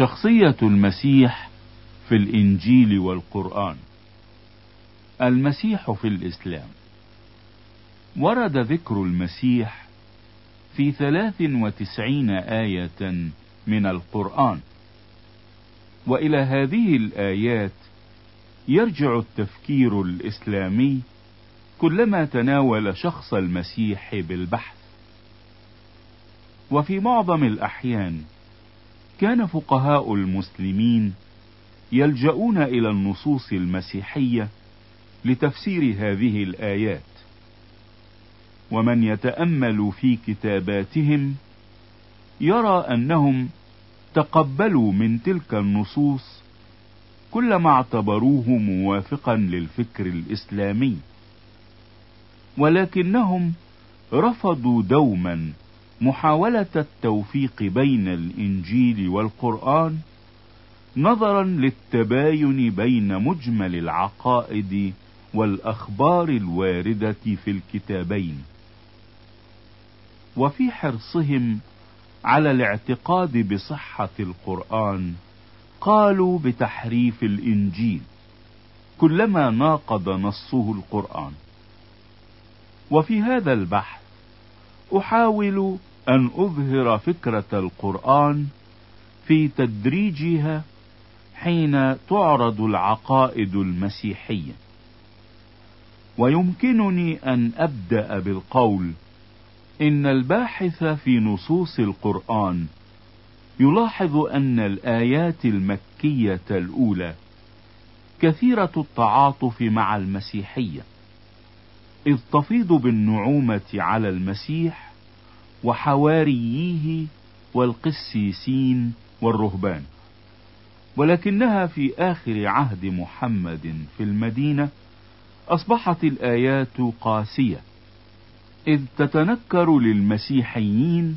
شخصية المسيح في الإنجيل والقرآن. المسيح في الإسلام. ورد ذكر المسيح في ثلاث وتسعين آية من القرآن. وإلى هذه الآيات يرجع التفكير الإسلامي كلما تناول شخص المسيح بالبحث. وفي معظم الأحيان كان فقهاء المسلمين يلجؤون إلى النصوص المسيحية لتفسير هذه الآيات. ومن يتأمل في كتاباتهم يرى أنهم تقبلوا من تلك النصوص كل ما اعتبروه موافقا للفكر الإسلامي ولكنهم رفضوا دوما محاولة التوفيق بين الإنجيل والقرآن نظرا للتباين بين مجمل العقائد والأخبار الواردة في الكتابين وفي حرصهم على الاعتقاد بصحة القرآن قالوا بتحريف الإنجيل كلما ناقض نصه القرآن. وفي هذا البحث أحاول أن أظهر فكرة القرآن في تدريجها حين تعرض العقائد المسيحية. ويمكنني أن أبدأ بالقول إن الباحث في نصوص القرآن يلاحظ أن الآيات المكية الأولى كثيرة التعاطف مع المسيحية إذ تفيض بالنعومة على المسيح وحوارييه والقسيسين والرهبان. ولكنها في آخر عهد محمد في المدينة أصبحت الآيات قاسية إذ تتنكر للمسيحيين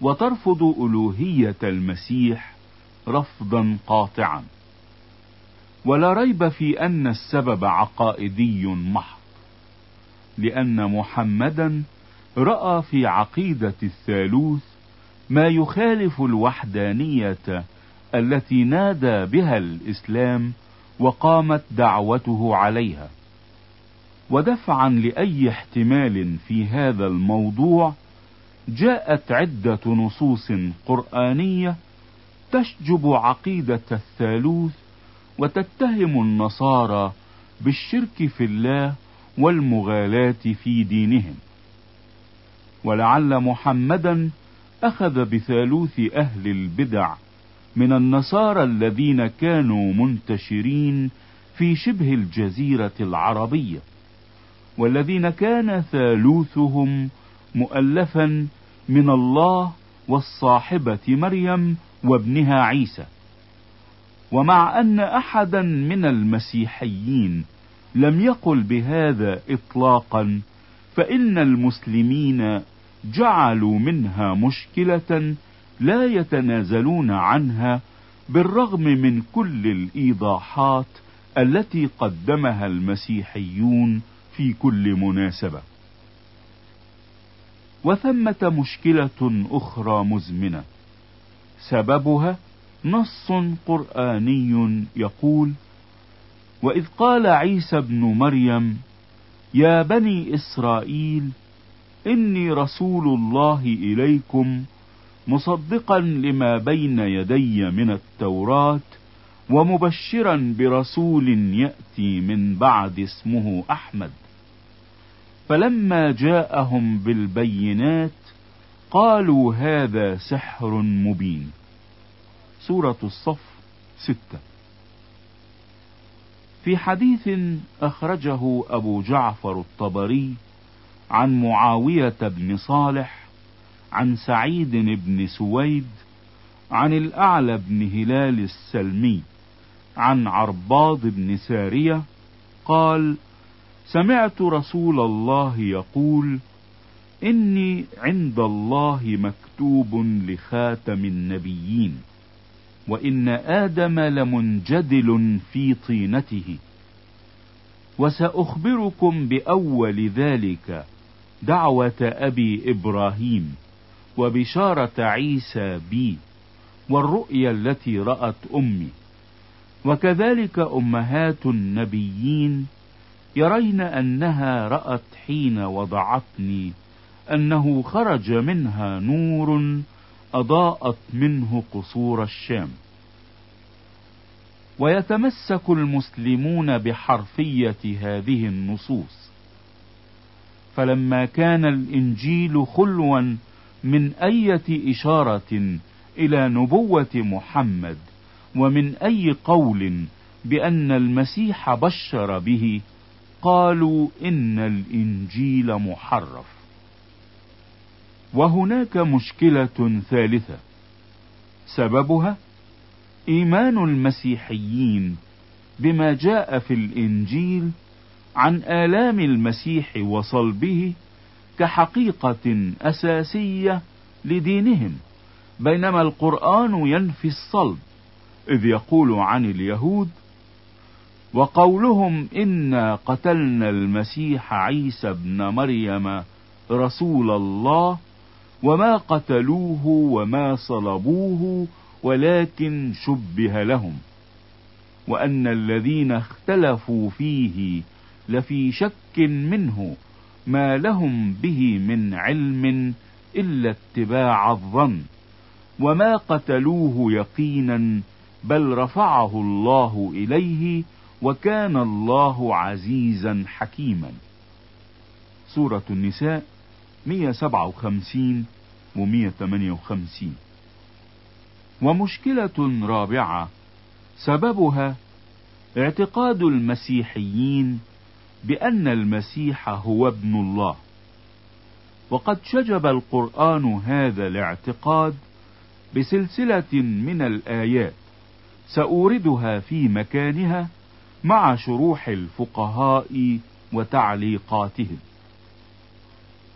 وترفض ألوهية المسيح رفضا قاطعا. ولا ريب في أن السبب عقائدي محض لأن محمدا رأى في عقيدة الثالوث ما يخالف الوحدانية التي نادى بها الإسلام وقامت دعوته عليها. ودفعا لأي احتمال في هذا الموضوع جاءت عدة نصوص قرآنية تشجب عقيدة الثالوث وتتهم النصارى بالشرك في الله والمغالاة في دينهم. ولعل محمدا أخذ بثالوث أهل البدع من النصارى الذين كانوا منتشرين في شبه الجزيرة العربية والذين كان ثالوثهم مؤلفا من الله والصاحبة مريم وابنها عيسى. ومع أن أحدا من المسيحيين لم يقل بهذا إطلاقا فإن المسلمين جعلوا منها مشكلة لا يتنازلون عنها بالرغم من كل الإيضاحات التي قدمها المسيحيون في كل مناسبة. وثمة مشكلة أخرى مزمنة. سببها نص قرآني يقول وإذ قال عيسى ابن مريم يا بني إسرائيل إني رسول الله إليكم مصدقا لما بين يدي من التوراة ومبشرا برسول يأتي من بعد اسمه أحمد. فلما جاءهم بالبينات قالوا هذا سحر مبين. سورة الصف ستة. في حديث أخرجه أبو جعفر الطبري عن معاوية بن صالح عن سعيد بن سويد عن الأعلى بن هلال السلمي عن عرباض بن سارية قال سمعت رسول الله يقول إني عند الله مكتوب لخاتم النبيين وإن آدم لمنجدل في طينته. وسأخبركم بأول ذلك دعوة أبي إبراهيم وبشارة عيسى بي والرؤيا التي رأت أمي. وكذلك أمهات النبيين يرين أنها رأت حين وضعتني أنه خرج منها نور أضاءت منه قصور الشام. ويتمسك المسلمون بحرفية هذه النصوص. فلما كان الإنجيل خلوا من أية إشارة إلى نبوة محمد ومن أي قول بأن المسيح بشر به قالوا إن الإنجيل محرف. وهناك مشكلة ثالثة. سببها إيمان المسيحيين بما جاء في الإنجيل عن آلام المسيح وصلبه كحقيقة أساسية لدينهم بينما القرآن ينفي الصلب إذ يقول عن اليهود وقولهم إنا قتلنا المسيح عيسى ابن مريم رسول الله وما قتلوه وما صلبوه ولكن شبه لهم وأن الذين اختلفوا فيه لفي شك منه ما لهم به من علم إلا اتباع الظن وما قتلوه يقينا بل رفعه الله إليه وكان الله عزيزا حكيما. سورة النساء 157 و 158 ومشكلة رابعة سببها اعتقاد المسيحيين بأن المسيح هو ابن الله. وقد شجب القرآن هذا الاعتقاد بسلسلة من الآيات سأوردها في مكانها مع شروح الفقهاء وتعليقاتهم.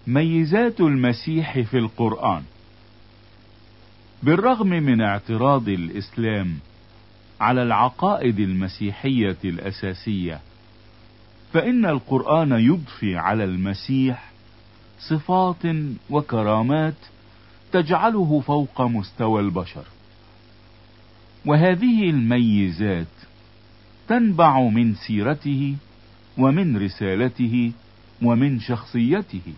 ميزات المسيح في القرآن. بالرغم من اعتراض الإسلام على العقائد المسيحية الأساسية فإن القرآن يضفي على المسيح صفات وكرامات تجعله فوق مستوى البشر. وهذه الميزات تنبع من سيرته ومن رسالته ومن شخصيته.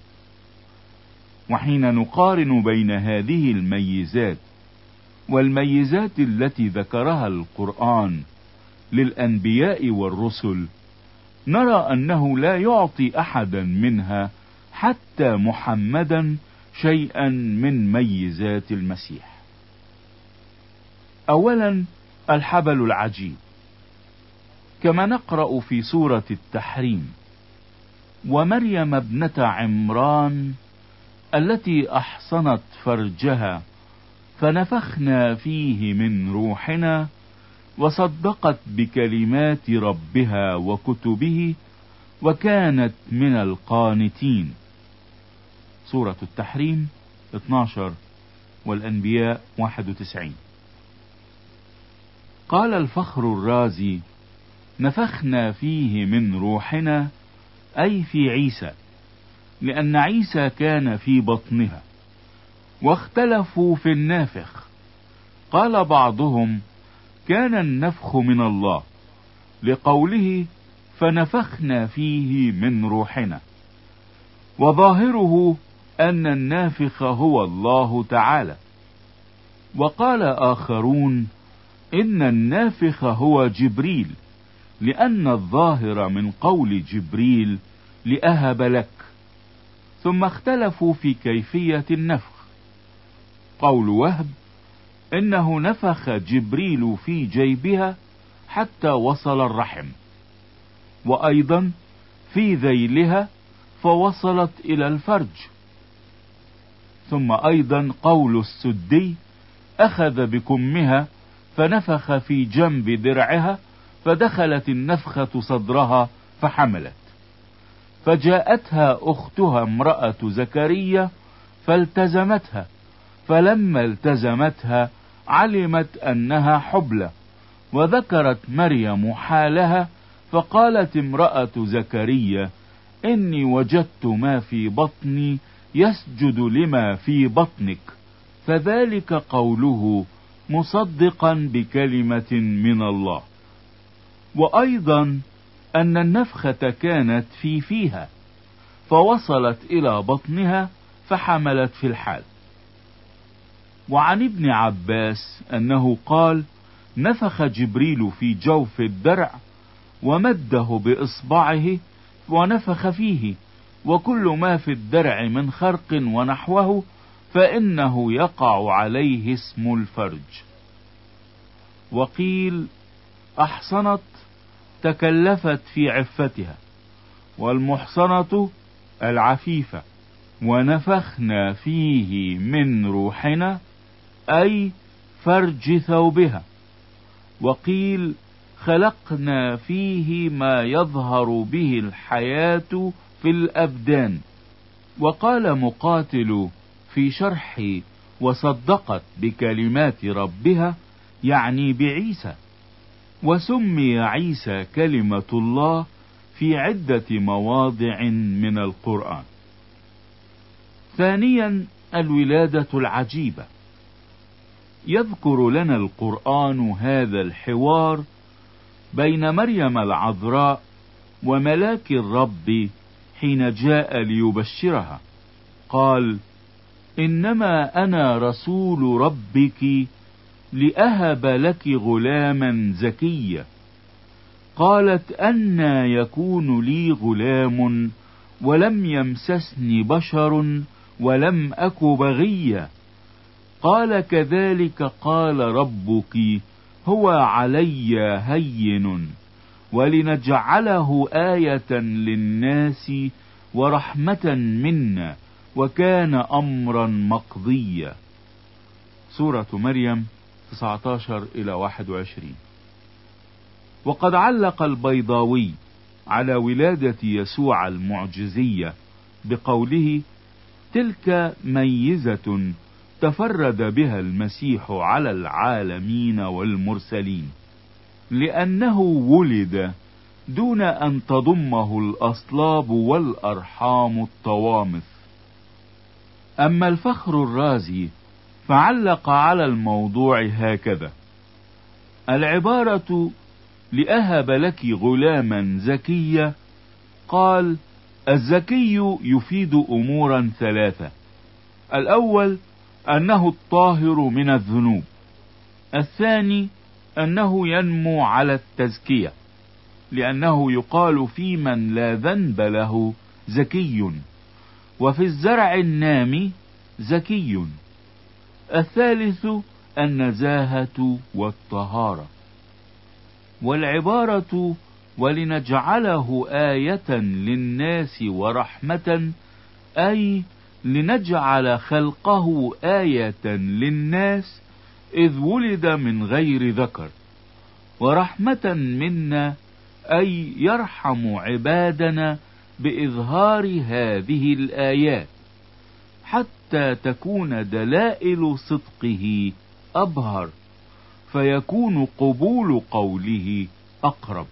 وحين نقارن بين هذه الميزات والميزات التي ذكرها القرآن للأنبياء والرسل نرى أنه لا يعطي أحدا منها حتى محمدا شيئا من ميزات المسيح. أولا الحبل العجيب كما نقرأ في سورة التحريم ومريم ابنة عمران التي أحصنت فرجها فنفخنا فيه من روحنا وصدقت بكلمات ربها وكتبه وكانت من القانتين. سورة التحريم 12 والأنبياء 91 قال الفخر الرازي نفخنا فيه من روحنا أي في عيسى لأن عيسى كان في بطنها واختلفوا في النافخ. قال بعضهم كان النفخ من الله. لقوله فنفخنا فيه من روحنا. وظاهره أن النافخ هو الله تعالى. وقال آخرون إن النافخ هو جبريل لأن الظاهر من قول جبريل لأهب لك. ثم اختلفوا في كيفية النفخ. قول وهب إنه نفخ جبريل في جيبها حتى وصل الرحم. وأيضا في ذيلها فوصلت إلى الفرج. ثم أيضا قول السدي أخذ بكمها فنفخ في جنب درعها فدخلت النفخة صدرها فحملت. فجاءتها أختها امرأة زكريا فالتزمتها فلما التزمتها علمت أنها حبلى وذكرت مريم حالها فقالت امرأة زكريا إني وجدت ما في بطني يسجد لما في بطنك. فذلك قوله مصدقا بكلمة من الله. وأيضا أن النفخة كانت في فيها فوصلت إلى بطنها فحملت في الحال. وعن ابن عباس أنه قال نفخ جبريل في جوف الدرع ومده بإصبعه ونفخ فيه وكل ما في الدرع من خرق ونحوه فإنه يقع عليه اسم الفرج. وقيل أحصنت تكلفت في عفتها والمحصنة العفيفة ونفخنا فيه من روحنا أي فرج ثوبها. وقيل خلقنا فيه ما يظهر به الحياة في الأبدان. وقال مقاتل في شرح وصدقت بكلمات ربها يعني بعيسى. وسمي عيسى كلمة الله في عدة مواضع من القرآن. ثانيا الولادة العجيبة. يذكر لنا القرآن هذا الحوار بين مريم العذراء وملاك الرب حين جاء ليبشرها. قال إنما أنا رسول ربك لأهب لك غلاما زكيا قالت أنا يكون لي غلام ولم يمسسني بشر ولم أك بغيا قال كذلك قال ربك هو علي هين ولنجعله آية للناس ورحمة منا وكان أمرا مقضيا. سورة مريم 19 إلى 21 وقد علق البيضاوي على ولادة يسوع المعجزية بقوله تلك ميزة تفرد بها المسيح على العالمين والمرسلين لأنه ولد دون أن تضمه الأصلاب والأرحام الطوامث. أما الفخر الرازي فعلق على الموضوع هكذا العبارة لأهب لك غلاما زكيا قال الزكي يفيد أمورا ثلاثة الأول أنه الطاهر من الذنوب. الثاني أنه ينمو على التزكية لأنه يقال في من لا ذنب له زكي. وفي الزرع النامي زكي. الثالث النزاهة والطهارة. والعبارة ولنجعله آية للناس ورحمة أي لنجعل خلقه آية للناس إذ ولد من غير ذكر ورحمة منا أي يرحم عبادنا بإظهار هذه الآيات حتى تكون دلائل صدقه أبهر فيكون قبول قوله أقرب.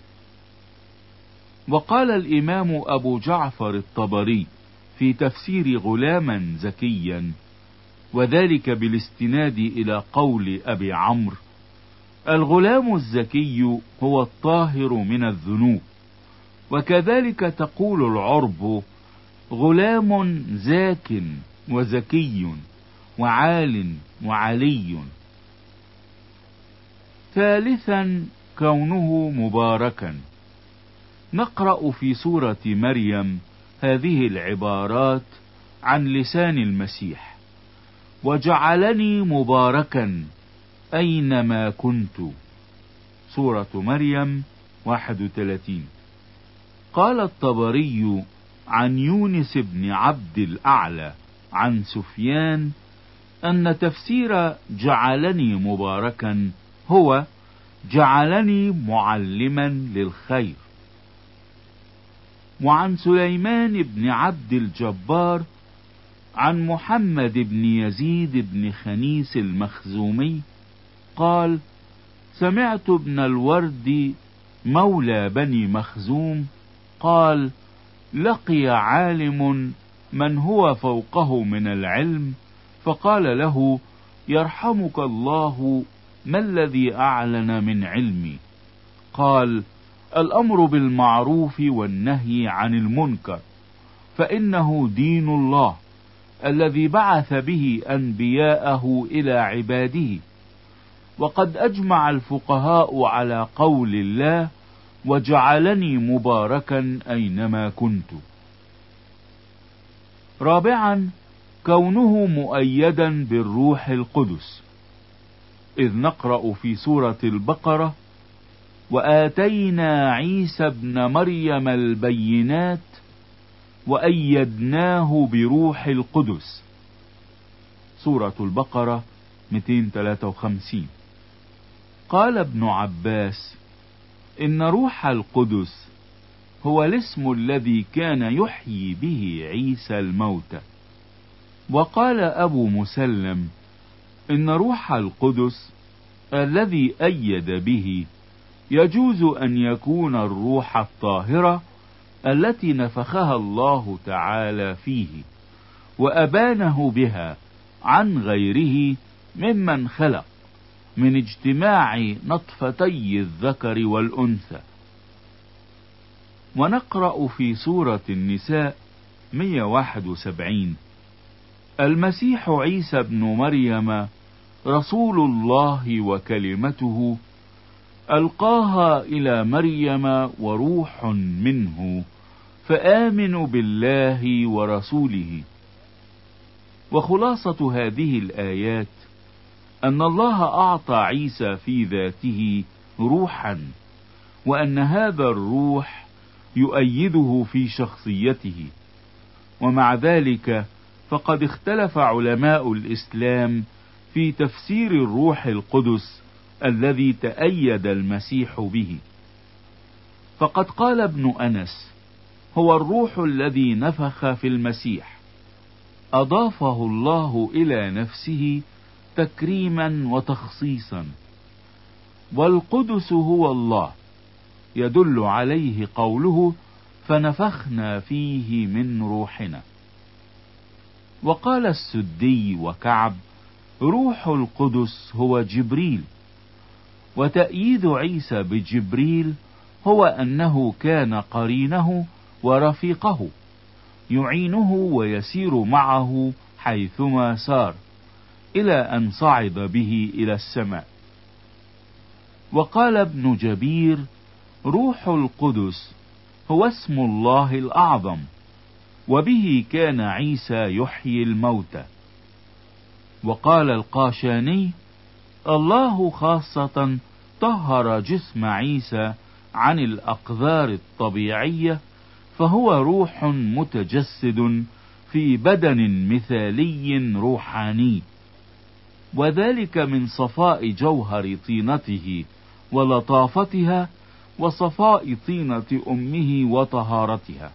وقال الإمام أبو جعفر الطبري في تفسير غلاما زكيا وذلك بالاستناد إلى قول أبي عمرو الغلام الزكي هو الطاهر من الذنوب وكذلك تقول العرب غلام زاك وزكي وعال وعلي. ثالثا كونه مباركا. نقرأ في سورة مريم هذه العبارات عن لسان المسيح وجعلني مباركا أينما كنت. سورة مريم 31 قال الطبري عن يونس بن عبد الأعلى عن سفيان أن تفسير جعلني مباركا هو جعلني معلما للخير. وعن سليمان بن عبد الجبار عن محمد بن يزيد بن خنيس المخزومي قال سمعت ابن الورد مولى بني مخزوم قال لقي عالم من هو فوقه من العلم فقال له يرحمك الله ما الذي أعلن من علمي؟ قال الأمر بالمعروف والنهي عن المنكر فإنه دين الله الذي بعث به أنبياءه إلى عباده. وقد أجمع الفقهاء على قول الله وجعلني مباركا أينما كنت رابعا كونه مؤيدا بالروح القدس إذ نقرأ في سورة البقرة وآتينا عيسى ابن مريم البينات وأيدناه بروح القدس. سورة البقرة 253 قال ابن عباس إن روح القدس هو الاسم الذي كان يحيي به عيسى الموتى. وقال أبو مسلم إن روح القدس الذي أيد به يجوز أن يكون الروح الطاهرة التي نفخها الله تعالى فيه وأبانه بها عن غيره ممن خلق من اجتماع نطفتي الذكر والأنثى. ونقرأ في سورة النساء 171 المسيح عيسى ابن مريم رسول الله وكلمته ألقاها إلى مريم وروح منه فآمنوا بالله ورسوله. وخلاصة هذه الآيات أن الله أعطى عيسى في ذاته روحا وأن هذا الروح يؤيده في شخصيته. ومع ذلك فقد اختلف علماء الإسلام في تفسير الروح القدس الذي تأيد المسيح به. فقد قال ابن أنس هو الروح الذي نفخ في المسيح. أضافه الله إلى نفسه تكريما وتخصيصا. والقدس هو الله يدل عليه قوله فنفخنا فيه من روحنا وقال السدي وكعب روح القدس هو جبريل وتأييد عيسى بجبريل هو أنه كان قرينه ورفيقه يعينه ويسير معه حيثما سار إلى أن صعد به إلى السماء. وقال ابن جبير روح القدس هو اسم الله الأعظم وبه كان عيسى يحيي الموتى. وقال القاشاني الله خاصة طهر جسم عيسى عن الأقذار الطبيعية فهو روح متجسد في بدن مثالي روحاني. وذلك من صفاء جوهر طينته ولطافتها وصفاء طينة أمه وطهارتها.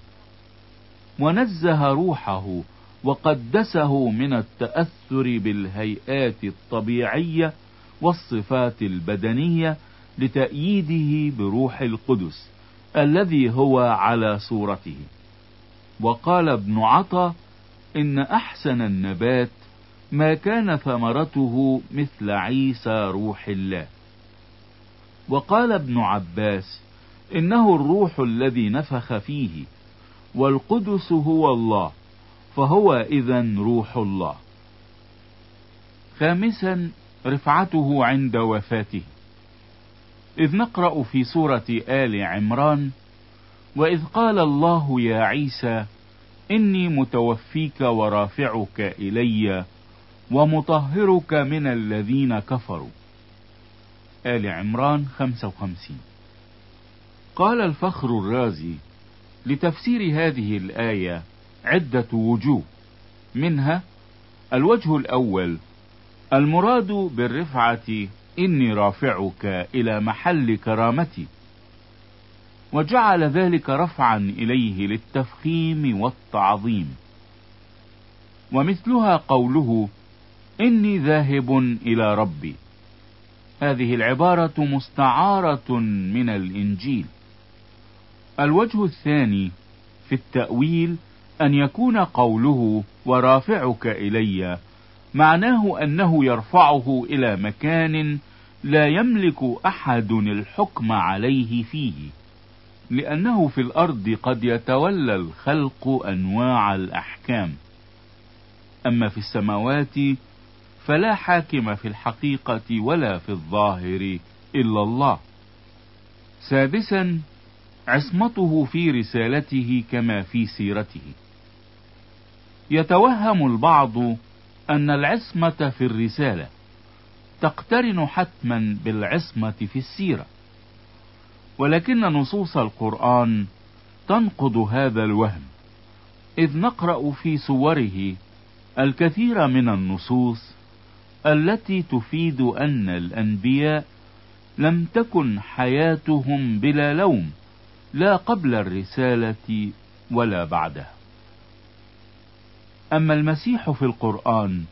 ونزه روحه وقدسه من التأثر بالهيئات الطبيعية والصفات البدنية لتأييده بروح القدس الذي هو على صورته. وقال ابن عطا إن أحسن النبات ما كان ثمرته مثل عيسى روح الله. وقال ابن عباس إنه الروح الذي نفخ فيه والقدس هو الله فهو إذا روح الله. خامسا رفعته عند وفاته. إذ نقرأ في سورة آل عمران وإذ قال الله يا عيسى إني متوفيك ورافعك إلي ومطهرك من الذين كفروا. آل عمران 55 قال الفخر الرازي لتفسير هذه الآية عدة وجوه منها الوجه الأول المراد بالرفعة إني رافعك إلى محل كرامتي. وجعل ذلك رفعا إليه للتفخيم والتعظيم. ومثلها قوله إني ذاهب إلى ربي. هذه العبارة مستعارة من الإنجيل. الوجه الثاني في التأويل أن يكون قوله ورافعك إلي معناه أنه يرفعه إلى مكان لا يملك أحد الحكم عليه فيه لأنه في الأرض قد يتولى الخلق أنواع الأحكام. أما في السماوات فلا حاكم في الحقيقة ولا في الظاهر إلا الله. سادسا عصمته في رسالته كما في سيرته. يتوهم البعض أن العصمة في الرسالة تقترن حتما بالعصمة في السيرة ولكن نصوص القرآن تنقض هذا الوهم إذ نقرأ في صوره الكثير من النصوص التي تفيد أن الأنبياء لم تكن حياتهم بلا لوم لا قبل الرسالة ولا بعدها. أما المسيح في القرآن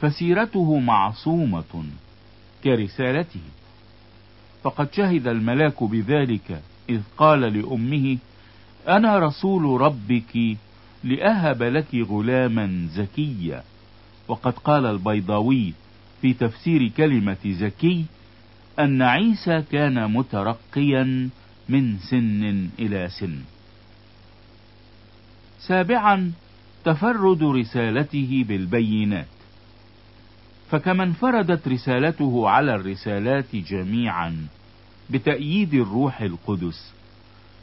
فسيرته معصومة كرسالته. فقد شهد الملاك بذلك إذ قال لأمه أنا رسول ربك لأهب لك غلاما زكيا. وقد قال البيضاوي في تفسير كلمة زكي أن عيسى كان مترقيا من سن إلى سن. سابعا تفرد رسالته بالبينات. فكما انفردت رسالته على الرسالات جميعا بتأييد الروح القدس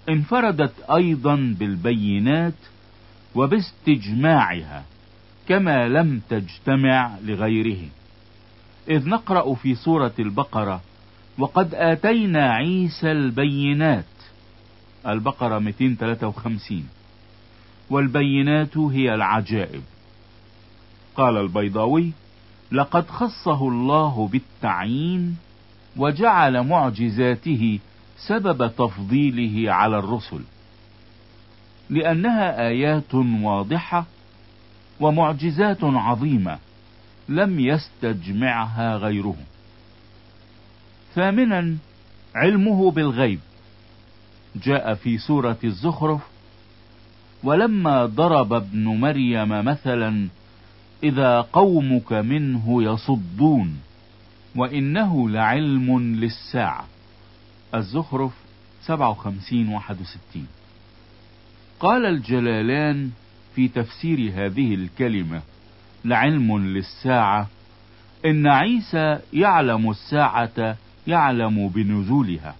انفردت أيضا بالبينات وباستجماعها كما لم تجتمع لغيره. إذ نقرأ في سورة البقرة وقد آتينا عيسى البينات. البقرة 253 والبينات هي العجائب. قال البيضاوي لقد خصه الله بالتعيين وجعل معجزاته سبب تفضيله على الرسل لأنها آيات واضحة ومعجزات عظيمة لم يستجمعها غيره. ثامنا علمه بالغيب. جاء في سورة الزخرف ولما ضرب ابن مريم مثلا إذا قومك منه يصدون وإنه لعلم للساعة. الزخرف 57 61 قال الجلالان في تفسير هذه الكلمة لعلم للساعة. إن عيسى يعلم الساعة يعلم بنزولها.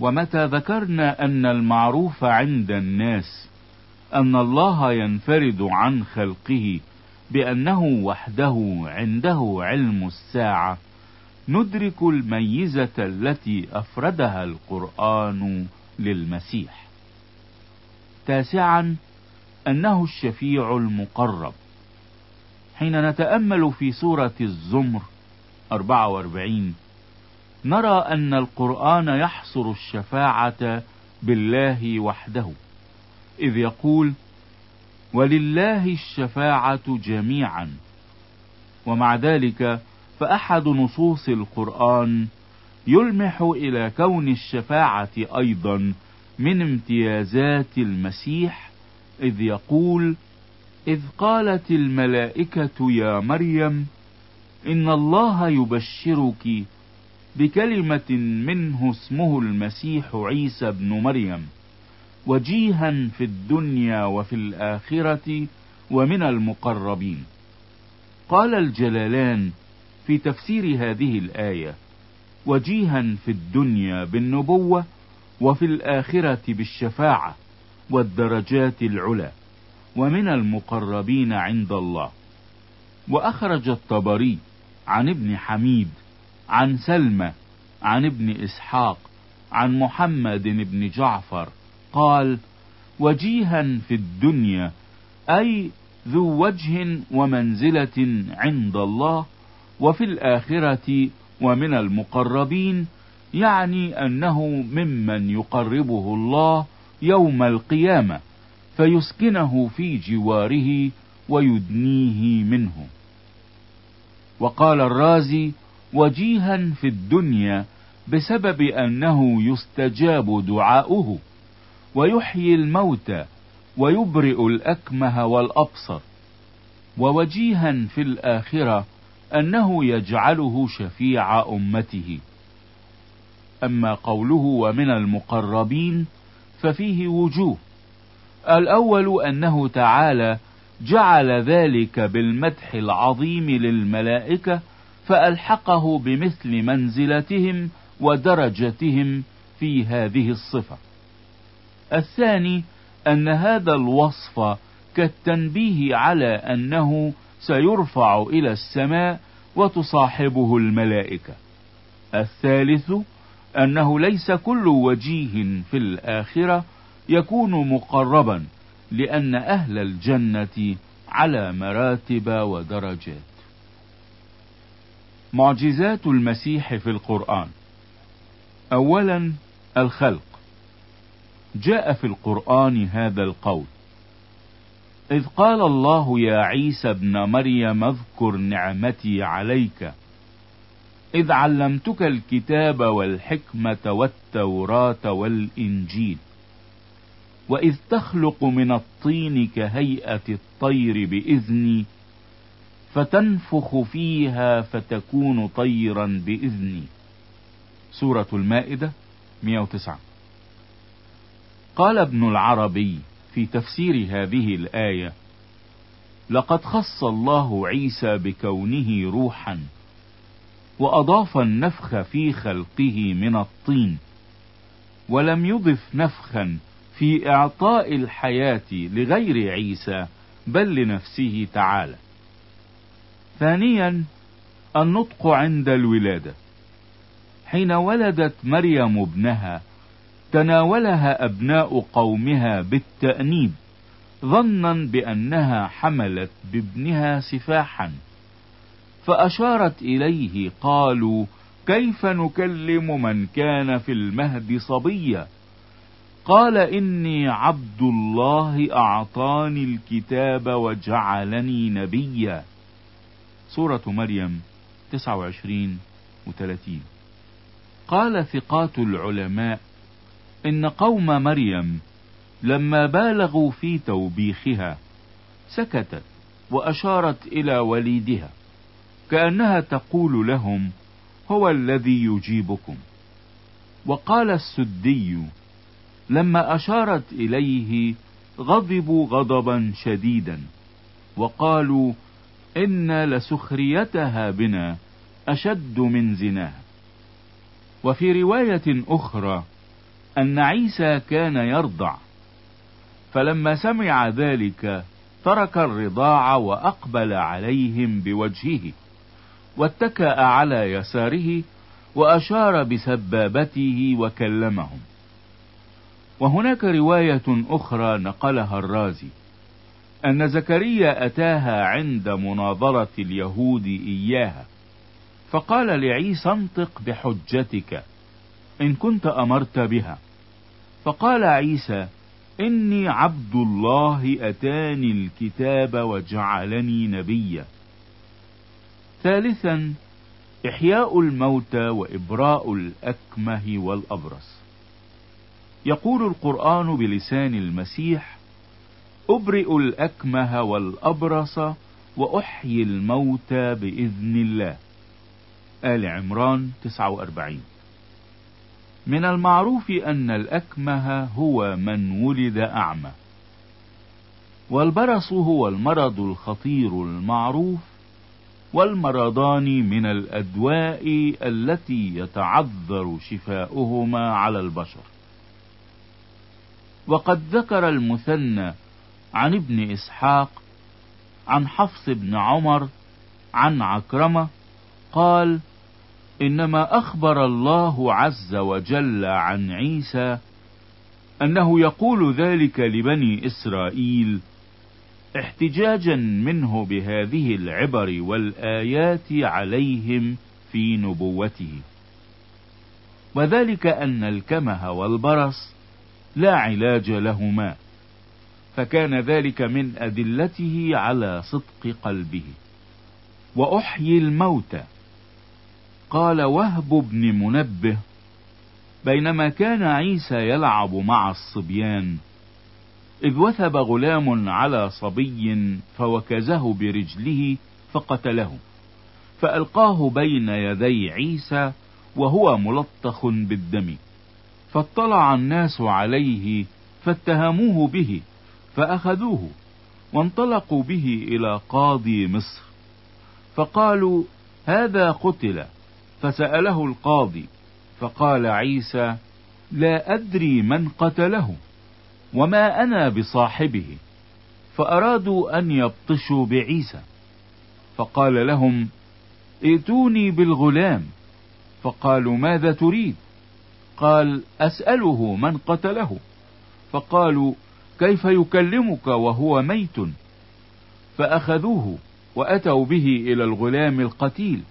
ومتى ذكرنا أن المعروف عند الناس أن الله ينفرد عن خلقه بأنه وحده عنده علم الساعة. ندرك الميزة التي أفردها القرآن للمسيح. تاسعا أنه الشفيع المقرب. حين نتأمل في سورة الزمر 44 نرى أن القرآن يحصر الشفاعة بالله وحده. إذ يقول ولله الشفاعة جميعا. ومع ذلك فأحد نصوص القرآن يلمح إلى كون الشفاعة أيضا من امتيازات المسيح إذ يقول إذ قالت الملائكة يا مريم إن الله يبشرك بكلمة منه اسمه المسيح عيسى ابن مريم. وجيها في الدنيا وفي الآخرة ومن المقربين. قال الجلالان في تفسير هذه الآية وجيها في الدنيا بالنبوة وفي الآخرة بالشفاعة والدرجات العلى ومن المقربين عند الله. وأخرج الطبري عن ابن حميد عن سلمى عن ابن إسحاق عن محمد بن جعفر قال وجيها في الدنيا أي ذو وجه ومنزلة عند الله وفي الآخرة ومن المقربين يعني أنه ممن يقربه الله يوم القيامة فيسكنه في جواره ويدنيه منه. وقال الرازي وجيها في الدنيا بسبب أنه يستجاب دعاؤه. ويحيي الموتى ويبرئ الأكمه والأبصر. ووجيها في الآخرة أنه يجعله شفيع أمته. أما قوله ومن المقربين ففيه وجوه. الأول أنه تعالى جعل ذلك بالمدح العظيم للملائكة فألحقه بمثل منزلتهم ودرجتهم في هذه الصفة. الثاني أن هذا الوصف كالتنبيه على أنه سيرفع إلى السماء وتصاحبه الملائكة. الثالث أنه ليس كل وجيه في الآخرة يكون مقربا لأن أهل الجنة على مراتب ودرجات. معجزات المسيح في القرآن. أولا الخلق. جاء في القرآن هذا القول. إذ قال الله يا عيسى ابن مريم اذكر نعمتي عليك. إذ علمتك الكتاب والحكمة والتوراة والإنجيل. وإذ تخلق من الطين كهيئة الطير بإذني فتنفخ فيها فتكون طيرا بإذني. سورة المائدة 109 قال ابن العربي في تفسير هذه الآية لقد خص الله عيسى بكونه روحا وأضاف النفخ في خلقه من الطين ولم يضف نفخا في إعطاء الحياة لغير عيسى بل لنفسه تعالى. ثانيا النطق عند الولادة حين ولدت مريم ابنها تناولها أبناء قومها بالتأنيب ظنا بأنها حملت بابنها سفاحا. فأشارت إليه قالوا كيف نكلم من كان في المهد صبيا؟ قال إني عبد الله أعطاني الكتاب وجعلني نبيا. سورة مريم 29 و 30 قال ثقات العلماء إن قوم مريم لما بالغوا في توبيخها سكتت وأشارت إلى وليدها كأنها تقول لهم هو الذي يجيبكم. وقال السدي لما أشارت إليه غضبوا غضبا شديدا وقالوا إن لسخريتها بنا أشد من زناها. وفي رواية أخرى أن عيسى كان يرضع. فلما سمع ذلك ترك الرضاع وأقبل عليهم بوجهه واتكأ على يساره وأشار بسبابته وكلمهم. وهناك رواية أخرى نقلها الرازي أن زكريا أتاها عند مناظرة اليهود إياها فقال لعيسى انطق بحجتك إن كنت أمرت بها. فقال عيسى إني عبد الله أتاني الكتاب وجعلني نبيا. ثالثا إحياء الموتى وإبراء الأكمه والأبرص. يقول القرآن بلسان المسيح أبرئ الأكمه والأبرص وأحيي الموتى بإذن الله. آل عمران 49 من المعروف أن الأكمه هو من ولد أعمى. والبرص هو المرض الخطير المعروف والمرضان من الأدواء التي يتعذر شفاؤهما على البشر. وقد ذكر المثنى عن ابن إسحاق عن حفص بن عمر عن عكرمة قال إنما أخبر الله عز وجل عن عيسى أنه يقول ذلك لبني إسرائيل احتجاجا منه بهذه العبر والآيات عليهم في نبوته. وذلك أن الكمه والبرص لا علاج لهما فكان ذلك من أدلته على صدق قلبه. وأحيي الموتى قال وهب بن منبه بينما كان عيسى يلعب مع الصبيان إذ وثب غلام على صبي فوكزه برجله فقتله فألقاه بين يدي عيسى وهو ملطخ بالدم فاطلع الناس عليه فاتهموه به فأخذوه وانطلقوا به إلى قاضي مصر فقالوا هذا قتل فسأله القاضي فقال عيسى لا أدري من قتله وما أنا بصاحبه فأرادوا أن يبطشوا بعيسى. فقال لهم ائتوني بالغلام. فقالوا ماذا تريد؟ قال أسأله من قتله. فقالوا كيف يكلمك وهو ميت؟ فأخذوه وأتوا به إلى الغلام القتيل.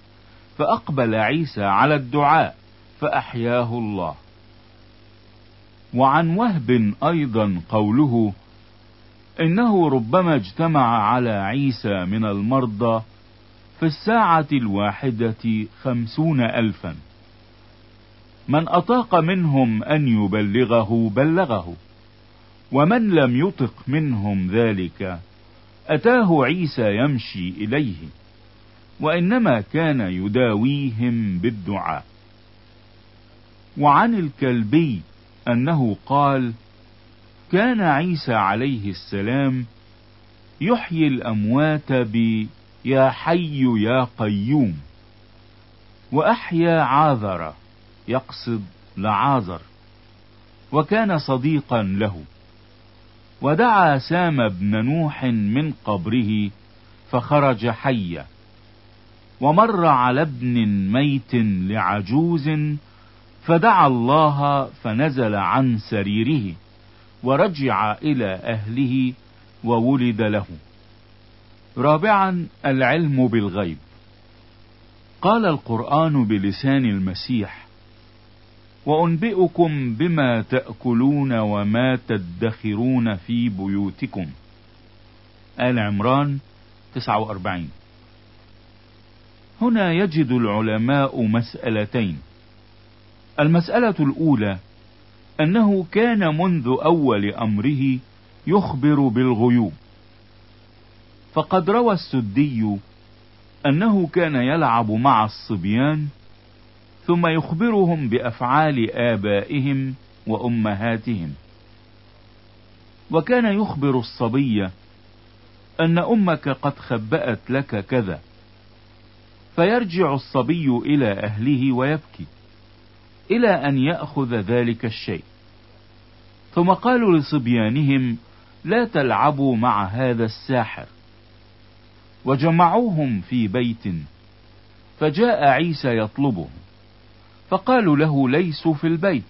فأقبل عيسى على الدعاء فأحياه الله. وعن وهب أيضا قوله إنه ربما اجتمع على عيسى من المرضى في الساعة الواحدة خمسون ألفا. من أطاق منهم أن يبلغه بلغه ومن لم يطق منهم ذلك أتاه عيسى يمشي إليه. وإنما كان يداويهم بالدعاء. وعن الكلبي أنه قال كان عيسى عليه السلام يحيي الأموات ب يا حي يا قيوم وأحيا عاذر يقصد لعازر وكان صديقا له. ودعا سام بن نوح من قبره فخرج حيا. ومر على ابن ميت لعجوز فدعا الله فنزل عن سريره ورجع إلى أهله وولد له. رابعا العلم بالغيب. قال القرآن بلسان المسيح وأنبئكم بما تأكلون وما تدخرون في بيوتكم. آل عمران 49 هنا يجد العلماء مسألتين. المسألة الأولى أنه كان منذ أول أمره يخبر بالغيوب فقد روى السدي أنه كان يلعب مع الصبيان ثم يخبرهم بأفعال آبائهم وأمهاتهم. وكان يخبر الصبي أن أمك قد خبأت لك كذا. فيرجع الصبي إلى أهله ويبكي إلى أن يأخذ ذلك الشيء. ثم قالوا لصبيانهم لا تلعبوا مع هذا الساحر. وجمعوهم في بيت فجاء عيسى يطلبهم فقالوا له ليسوا في البيت.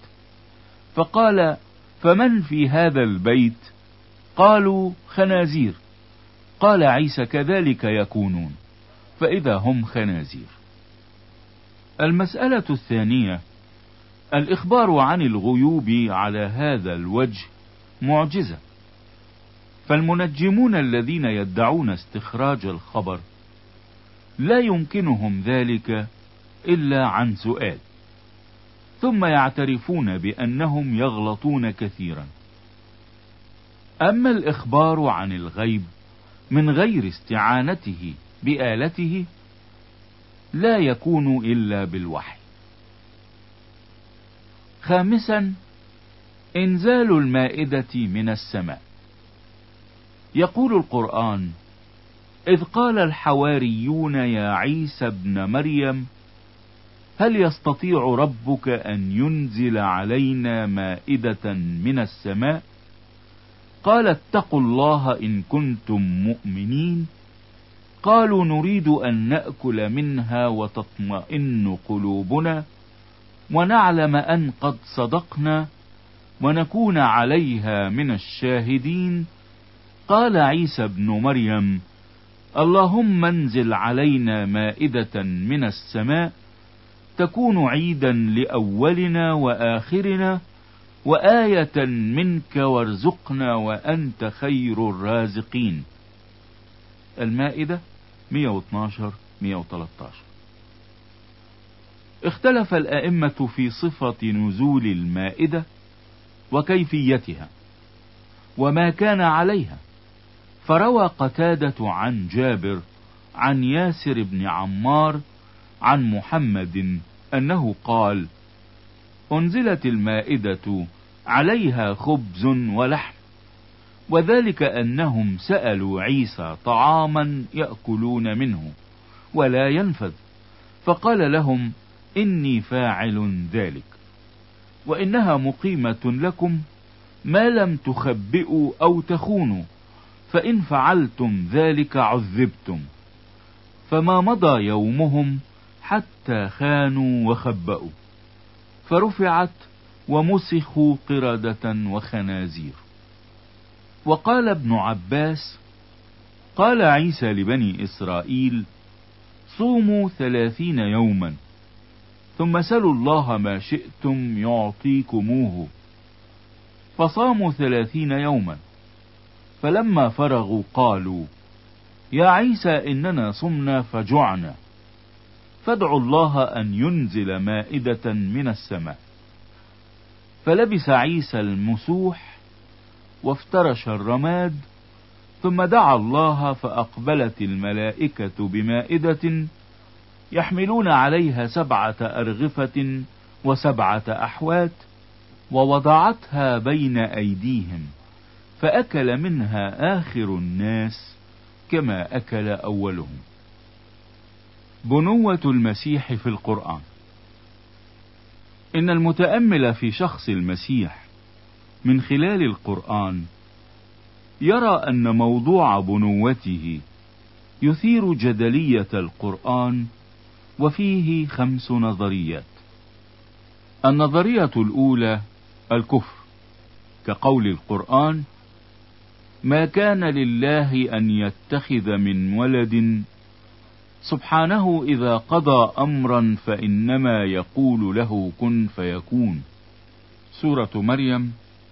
فقال فمن في هذا البيت؟ قالوا خنازير. قال عيسى كذلك يكونون. فإذا هم خنازير. المسألة الثانية الإخبار عن الغيوب على هذا الوجه معجزة. فالمنجمون الذين يدعون استخراج الخبر لا يمكنهم ذلك إلا عن سؤال. ثم يعترفون بأنهم يغلطون كثيرا. أما الإخبار عن الغيب من غير استعانته بآلته لا يكون إلا بالوحي. خامسا إنزال المائدة من السماء. يقول القرآن إذ قال الحواريون يا عيسى ابن مريم هل يستطيع ربك أن ينزل علينا مائدة من السماء؟ قال اتقوا الله إن كنتم مؤمنين. قالوا نريد أن نأكل منها وتطمئن قلوبنا ونعلم أن قد صدقنا ونكون عليها من الشاهدين. قال عيسى ابن مريم اللهم انزل علينا مائدة من السماء تكون عيدا لأولنا وآخرنا وآية منك وارزقنا وأنت خير الرازقين. المائدة؟ 112 113 اختلف الأئمة في صفة نزول المائدة وكيفيتها وما كان عليها فروى قتادة عن جابر عن ياسر بن عمار عن محمد أنه قال أنزلت المائدة عليها خبز ولحم وذلك أنهم سألوا عيسى طعاما يأكلون منه ولا ينفذ فقال لهم إني فاعل ذلك وإنها مقيمة لكم ما لم تخبئوا أو تخونوا فإن فعلتم ذلك عذبتم فما مضى يومهم حتى خانوا وخبأوا فرفعت ومسخوا قردة وخنازير. وقال ابن عباس قال عيسى لبني إسرائيل صوموا ثلاثين يوما ثم سلوا الله ما شئتم يعطيكموه فصاموا ثلاثين يوما. فلما فرغوا قالوا يا عيسى إننا صمنا فجعنا فادعوا الله أن ينزل مائدة من السماء. فلبس عيسى المسوح وافترش الرماد ثم دعا الله فأقبلت الملائكة بمائدة يحملون عليها سبعة أرغفة وسبعة أحوات ووضعتها بين أيديهم فأكل منها آخر الناس كما أكل أولهم. بنوة المسيح في القرآن. إن المتأمل في شخص المسيح من خلال القرآن. يرى أن موضوع بنوته يثير جدلية القرآن وفيه خمس نظريات. النظرية الأولى الكفر كقول القرآن ما كان لله أن يتخذ من ولد سبحانه إذا قضى أمرا فإنما يقول له كن فيكون. سورة مريم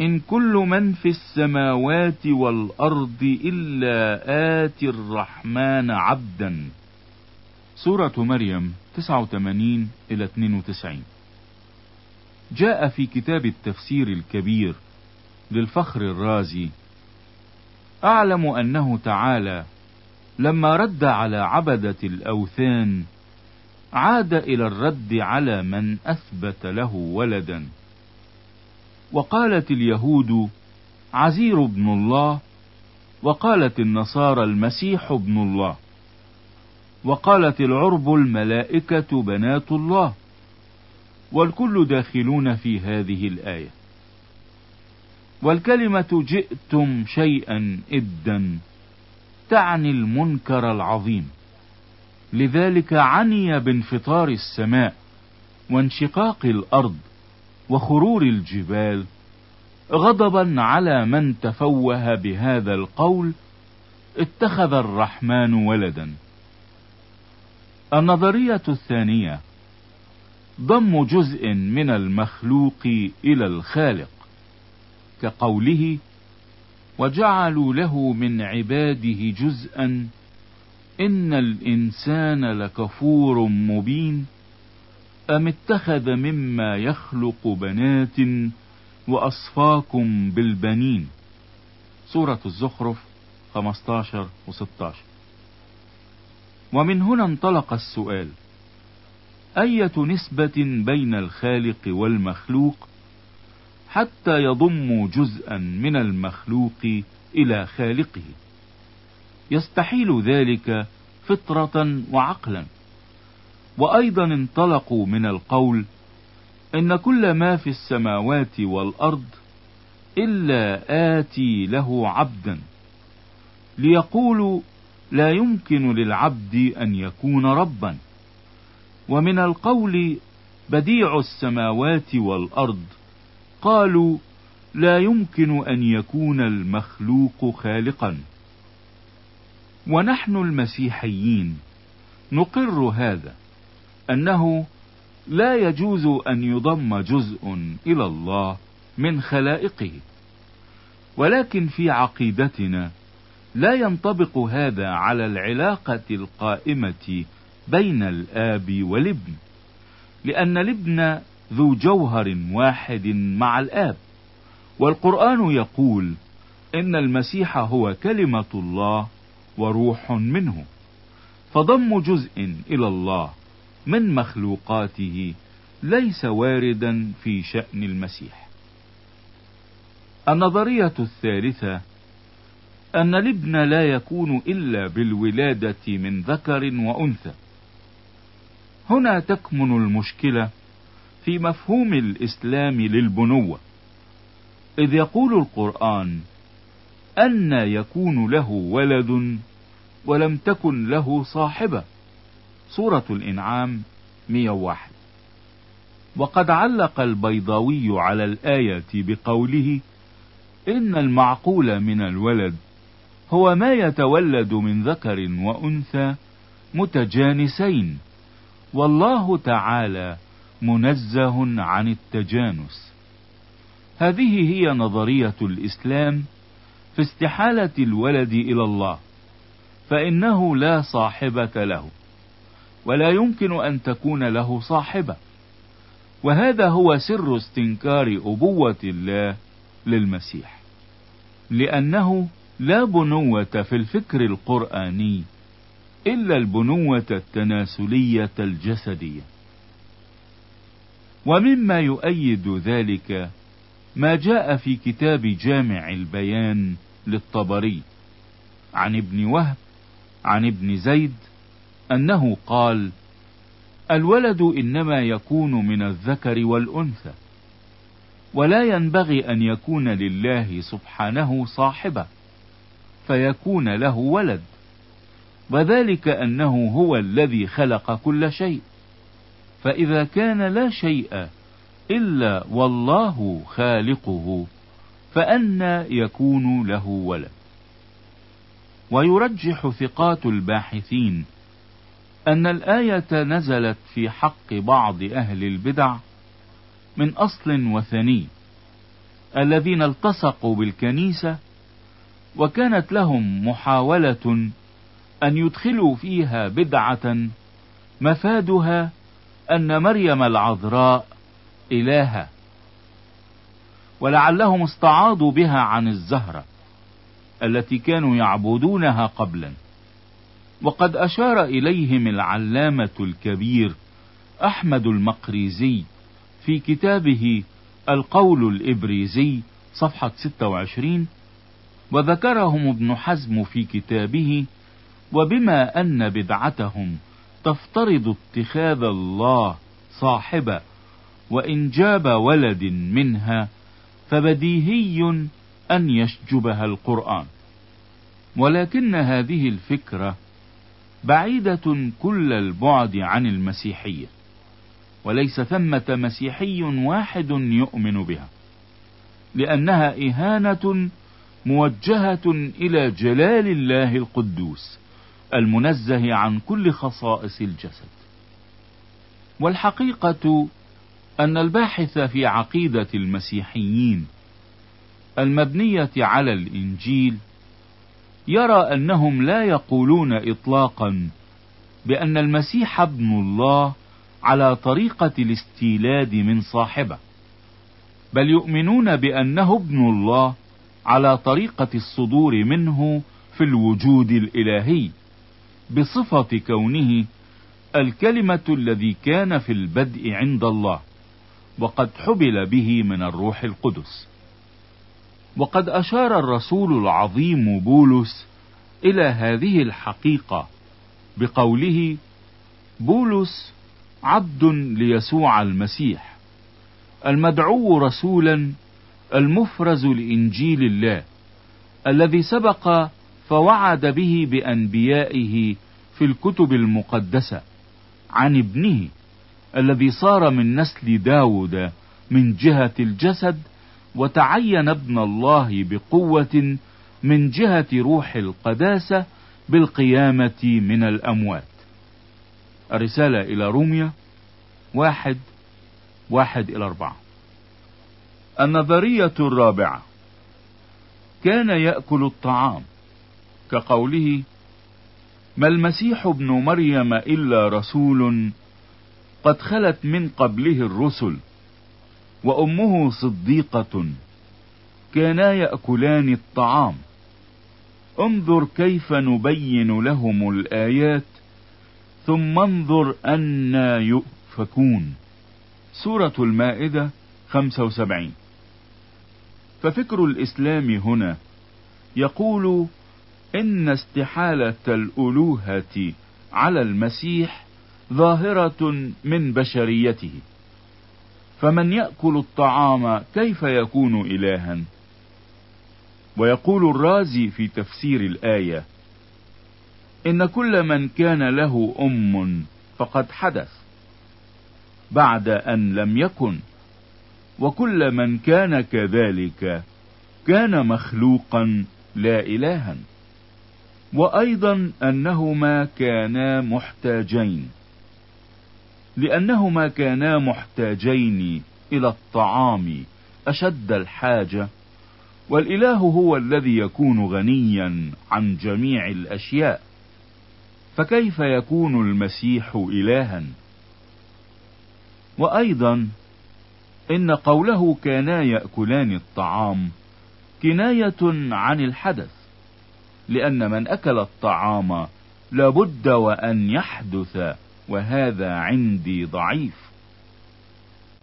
إن كل من في السماوات والأرض إلا آتي الرحمن عبدا. سورة مريم 89 إلى 92 جاء في كتاب التفسير الكبير للفخر الرازي أعلم أنه تعالى لما رد على عبدة الأوثان عاد إلى الرد على من أثبت له ولدا. وقالت اليهود عزير ابن الله وقالت النصارى المسيح ابن الله وقالت العرب الملائكة بنات الله والكل داخلون في هذه الآية. والكلمة جئتم شيئا إدا تعني المنكر العظيم. لذلك عني بانفطار السماء وانشقاق الأرض وخرور الجبال غضبا على من تفوه بهذا القول اتخذ الرحمن ولدا. النظرية الثانية ضم جزء من المخلوق إلى الخالق كقوله وجعلوا له من عباده جزءا إن الإنسان لكفور مبين. أم اتخذ مما يخلق بنات وأصفاكم بالبنين؟ سورة الزخرف 15 و 16 ومن هنا انطلق السؤال أية نسبة بين الخالق والمخلوق حتى يضم جزءا من المخلوق إلى خالقه؟ يستحيل ذلك فطرة وعقلا. وأيضا انطلقوا من القول إن كل ما في السماوات والأرض إلا آتي له عبدا. ليقولوا لا يمكن للعبد أن يكون ربا. ومن القول بديع السماوات والأرض قالوا لا يمكن أن يكون المخلوق خالقا. ونحن المسيحيين نقر هذا. أنه لا يجوز أن يضم جزء إلى الله من خلائقه. ولكن في عقيدتنا لا ينطبق هذا على العلاقة القائمة بين الآب والابن لأن الابن ذو جوهر واحد مع الآب. والقرآن يقول إن المسيح هو كلمة الله وروح منه فضم جزء إلى الله من مخلوقاته ليس واردا في شأن المسيح. النظرية الثالثة أن الابن لا يكون إلا بالولادة من ذكر وأنثى. هنا تكمن المشكلة في مفهوم الإسلام للبنوة إذ يقول القرآن أن يكون له ولد ولم تكن له صاحبة. سورة الإنعام 101 وقد علق البيضاوي على الآية بقوله إن المعقول من الولد هو ما يتولد من ذكر وأنثى متجانسين والله تعالى منزه عن التجانس. هذه هي نظرية الإسلام في استحالة الولد إلى الله فإنه لا صاحبة له. ولا يمكن أن تكون له صاحبة. وهذا هو سر استنكار أبوة الله للمسيح لأنه لا بنوة في الفكر القرآني إلا البنوة التناسلية الجسدية. ومما يؤيد ذلك ما جاء في كتاب جامع البيان للطبري عن ابن وهب عن ابن زيد أنه قال الولد إنما يكون من الذكر والأنثى ولا ينبغي أن يكون لله سبحانه صاحبة فيكون له ولد وذلك أنه هو الذي خلق كل شيء فإذا كان لا شيء إلا والله خالقه فأنى يكون له ولد. ويرجح ثقات الباحثين أن الآية نزلت في حق بعض أهل البدع من أصل وثني الذين التصقوا بالكنيسة وكانت لهم محاولة أن يدخلوا فيها بدعة مفادها أن مريم العذراء إلهة ولعلهم استعاضوا بها عن الزهرة التي كانوا يعبدونها قبلا. وقد أشار إليهم العلامة الكبير أحمد المقريزي في كتابه القول الإبريزي صفحة 26 وذكرهم ابن حزم في كتابه وبما أن بدعتهم تفترض اتخاذ الله صاحبة وإنجاب ولد منها فبديهي أن يشجبها القرآن. ولكن هذه الفكرة بعيدة كل البعد عن المسيحية وليس ثمة مسيحي واحد يؤمن بها لأنها إهانة موجهة إلى جلال الله القدوس المنزه عن كل خصائص الجسد. والحقيقة أن الباحث في عقيدة المسيحيين المبنية على الإنجيل يرى أنهم لا يقولون إطلاقا بأن المسيح ابن الله على طريقة الاستيلاد من صاحبه بل يؤمنون بأنه ابن الله على طريقة الصدور منه في الوجود الإلهي بصفة كونه الكلمة الذي كان في البدء عند الله وقد حبل به من الروح القدس. وقد أشار الرسول العظيم بولس إلى هذه الحقيقة بقوله بولس عبد ليسوع المسيح المدعو رسولا المفرز لإنجيل الله الذي سبق فوعد به بأنبيائه في الكتب المقدسة عن ابنه الذي صار من نسل داود من جهة الجسد وتعين ابن الله بقوة من جهة روح القداسة بالقيامة من الأموات. الرسالة إلى روميا واحد واحد إلى أربعة. النظرية الرابعة. كان يأكل الطعام. كقوله ما المسيح ابن مريم إلا رسول قد خلت من قبله الرسل وأمه صديقة كانا يأكلان الطعام. انظر كيف نبين لهم الآيات ثم انظر أنا يؤفكون. سورة المائدة 75 ففكر الإسلام هنا يقول إن استحالة الألوهة على المسيح ظاهرة من بشريته. فمن يأكل الطعام كيف يكون إلها؟ ويقول الرازي في تفسير الآية إن كل من كان له أم فقد حدث بعد أن لم يكن وكل من كان كذلك كان مخلوقا لا إلها. وأيضا أنهما كانا محتاجين. لأنهما كانا محتاجين إلى الطعام أشد الحاجة والإله هو الذي يكون غنيا عن جميع الأشياء. فكيف يكون المسيح إلها؟ وأيضا إن قوله كانا يأكلان الطعام كناية عن الحدث لأن من أكل الطعام لابد وأن يحدث وهذا عندي ضعيف.